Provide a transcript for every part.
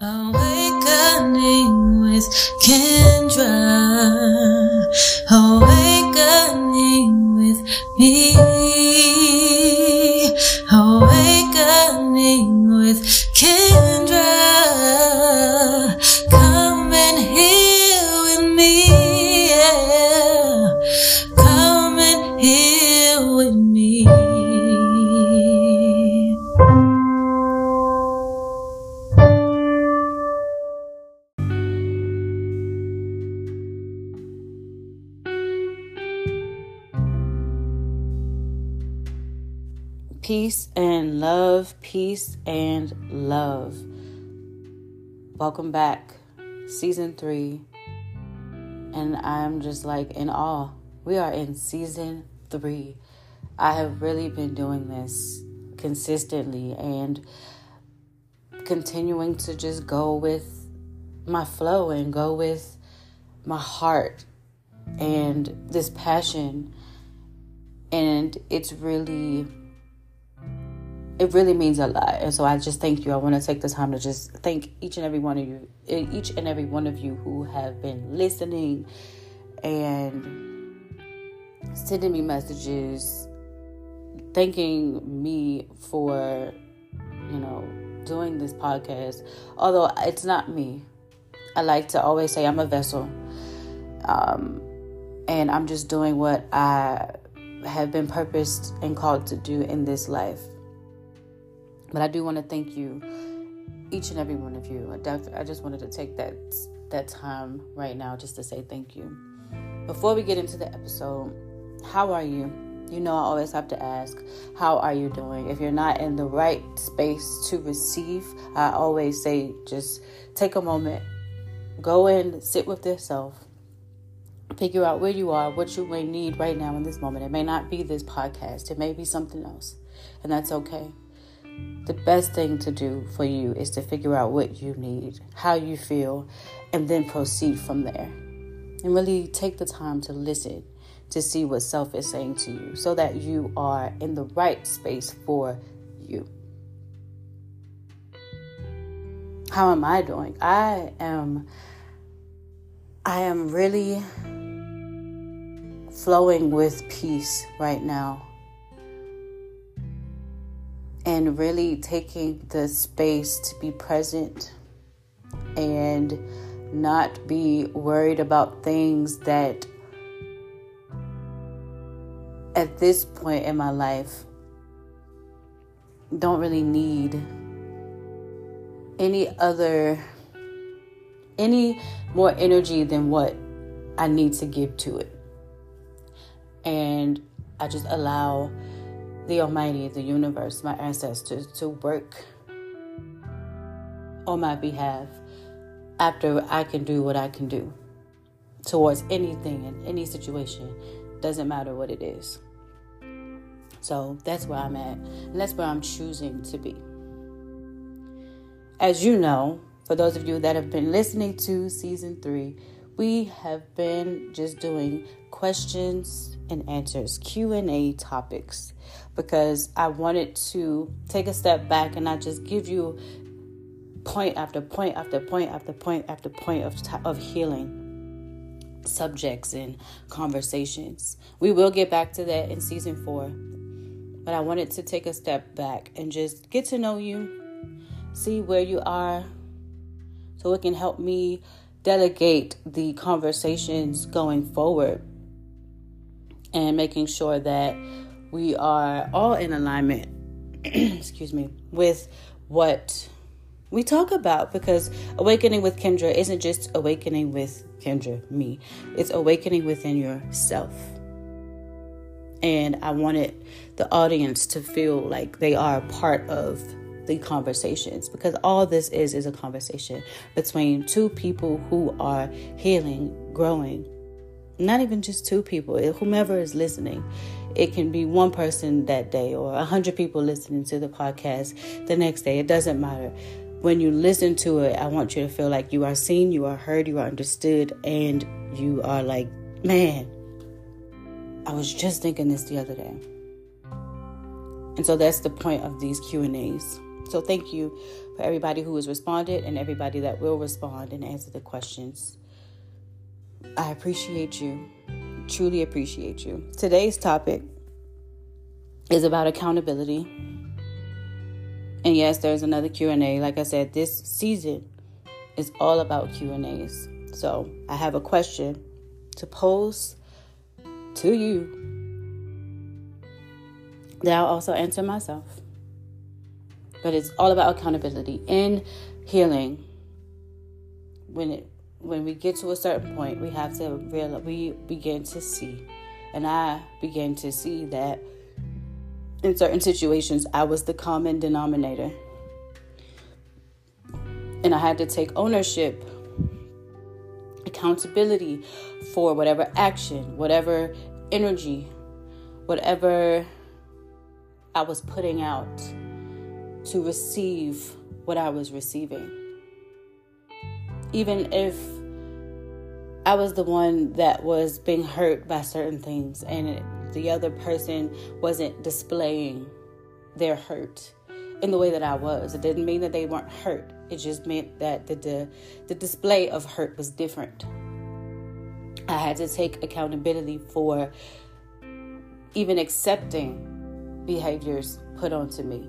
Awakening with Kendra. Peace and love, peace and love. Welcome back, season three. And I'm just like in awe. We are in season three. I have really been doing this consistently and continuing to just go with my flow and go with my heart and this passion. And it's really it really means a lot. And so I just thank you. I want to take the time to just thank each and every one of you, each and every one of you who have been listening and sending me messages, thanking me for, you know, doing this podcast. Although it's not me. I like to always say I'm a vessel. Um, and I'm just doing what I have been purposed and called to do in this life. But I do want to thank you, each and every one of you. I, just wanted to take that that time right now just to say thank you. Before we get into the episode, how are you? You know, I always have to ask, how are you doing? If you're not in the right space to receive, I always say just take a moment, go and sit with yourself, figure out where you are, what you may need right now in this moment. It may not be this podcast, it may be something else, and that's okay the best thing to do for you is to figure out what you need, how you feel, and then proceed from there. And really take the time to listen to see what self is saying to you so that you are in the right space for you. How am I doing? I am I am really flowing with peace right now and really taking the space to be present and not be worried about things that at this point in my life don't really need any other any more energy than what I need to give to it. And I just allow the Almighty, the universe, my ancestors to work on my behalf after I can do what I can do towards anything in any situation. Doesn't matter what it is. So that's where I'm at. And that's where I'm choosing to be. As you know, for those of you that have been listening to season three, we have been just doing questions and answers, Q&A topics because I wanted to take a step back and not just give you point after point after point after point after point of of healing subjects and conversations. We will get back to that in season 4. But I wanted to take a step back and just get to know you, see where you are so it can help me delegate the conversations going forward and making sure that we are all in alignment, excuse me, with what we talk about because awakening with Kendra isn't just awakening with Kendra, me, it's awakening within yourself. And I wanted the audience to feel like they are part of the conversations because all this is is a conversation between two people who are healing, growing. Not even just two people, whomever is listening. It can be one person that day or a hundred people listening to the podcast the next day. It doesn't matter. When you listen to it, I want you to feel like you are seen, you are heard, you are understood, and you are like, man, I was just thinking this the other day. And so that's the point of these Q&As. So thank you for everybody who has responded and everybody that will respond and answer the questions. I appreciate you. Truly appreciate you. Today's topic is about accountability. And yes, there's another Q&A. Like I said, this season is all about Q&As. So, I have a question to pose to you that I'll also answer myself. But it's all about accountability in healing. When it when we get to a certain point, we have to realize we begin to see, and I began to see that in certain situations, I was the common denominator, and I had to take ownership, accountability for whatever action, whatever energy, whatever I was putting out to receive what I was receiving even if I was the one that was being hurt by certain things and the other person wasn't displaying their hurt in the way that I was. It didn't mean that they weren't hurt. It just meant that the the, the display of hurt was different. I had to take accountability for even accepting behaviors put onto me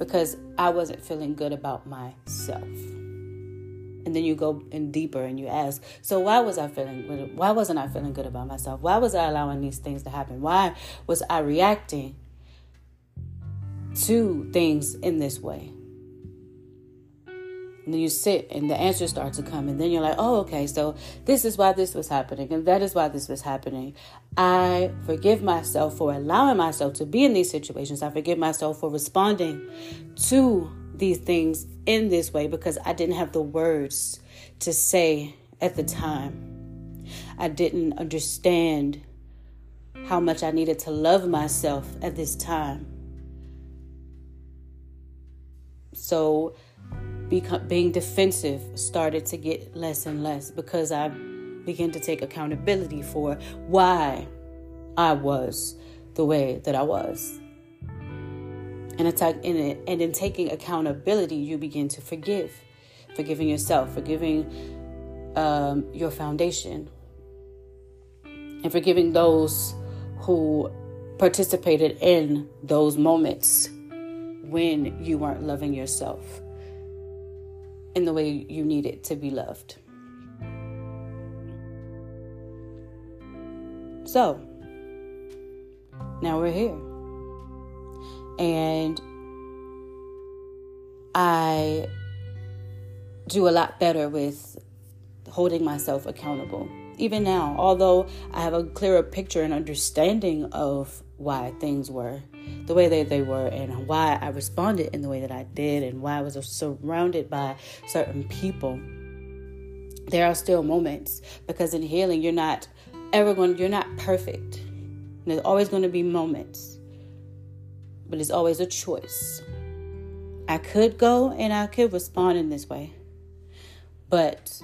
because I wasn't feeling good about myself. And then you go in deeper and you ask so why was i feeling why wasn't i feeling good about myself? Why was i allowing these things to happen? Why was i reacting to things in this way and then you sit and the answers start to come and then you're like oh okay so this is why this was happening and that is why this was happening i forgive myself for allowing myself to be in these situations i forgive myself for responding to these things in this way because I didn't have the words to say at the time. I didn't understand how much I needed to love myself at this time. So, being defensive started to get less and less because I began to take accountability for why I was the way that I was. And attack in it and in taking accountability you begin to forgive forgiving yourself forgiving um, your foundation and forgiving those who participated in those moments when you weren't loving yourself in the way you need it to be loved so now we're here and I do a lot better with holding myself accountable. Even now, although I have a clearer picture and understanding of why things were the way that they were and why I responded in the way that I did and why I was surrounded by certain people, there are still moments because in healing, you're not ever going, you're not perfect. There's always going to be moments but it's always a choice. I could go and I could respond in this way, but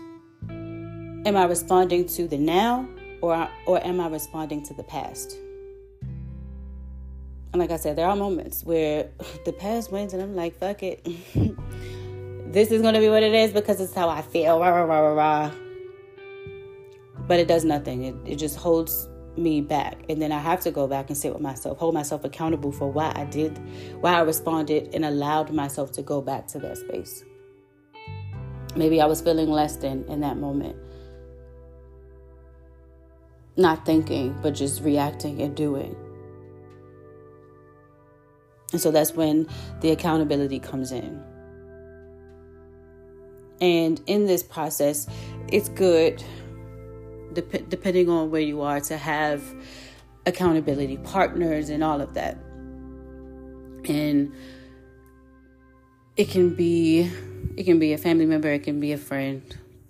am I responding to the now or, or am I responding to the past? And like I said, there are moments where the past wins and I'm like, fuck it. this is going to be what it is because it's how I feel. Rah, rah, rah, rah, rah. But it does nothing. It, it just holds me back and then i have to go back and sit with myself hold myself accountable for why i did why i responded and allowed myself to go back to that space maybe i was feeling less than in that moment not thinking but just reacting and doing and so that's when the accountability comes in and in this process it's good dep- depending on where you are, to have accountability partners and all of that. And it can be it can be a family member, it can be a friend.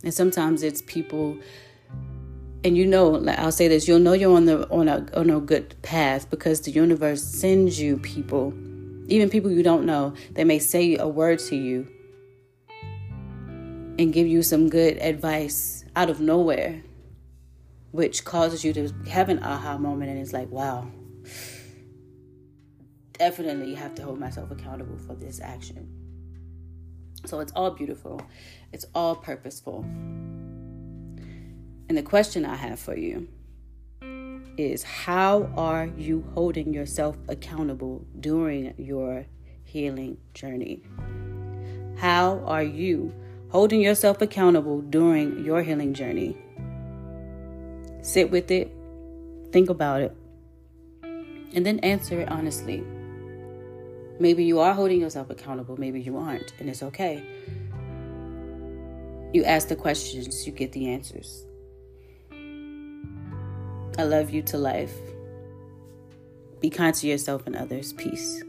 And sometimes it's people and you know, like I'll say this, you'll know you're on the on a on a good path because the universe sends you people, even people you don't know, they may say a word to you and give you some good advice out of nowhere which causes you to have an aha moment and it's like, wow, definitely have to hold myself accountable for this action. So it's all beautiful, it's all purposeful. And the question I have for you is how are you holding yourself accountable during your healing journey? How are you holding yourself accountable during your healing journey? Sit with it, think about it, and then answer it honestly. Maybe you are holding yourself accountable, maybe you aren't, and it's okay. You ask the questions, you get the answers. I love you to life. Be kind to yourself and others. Peace.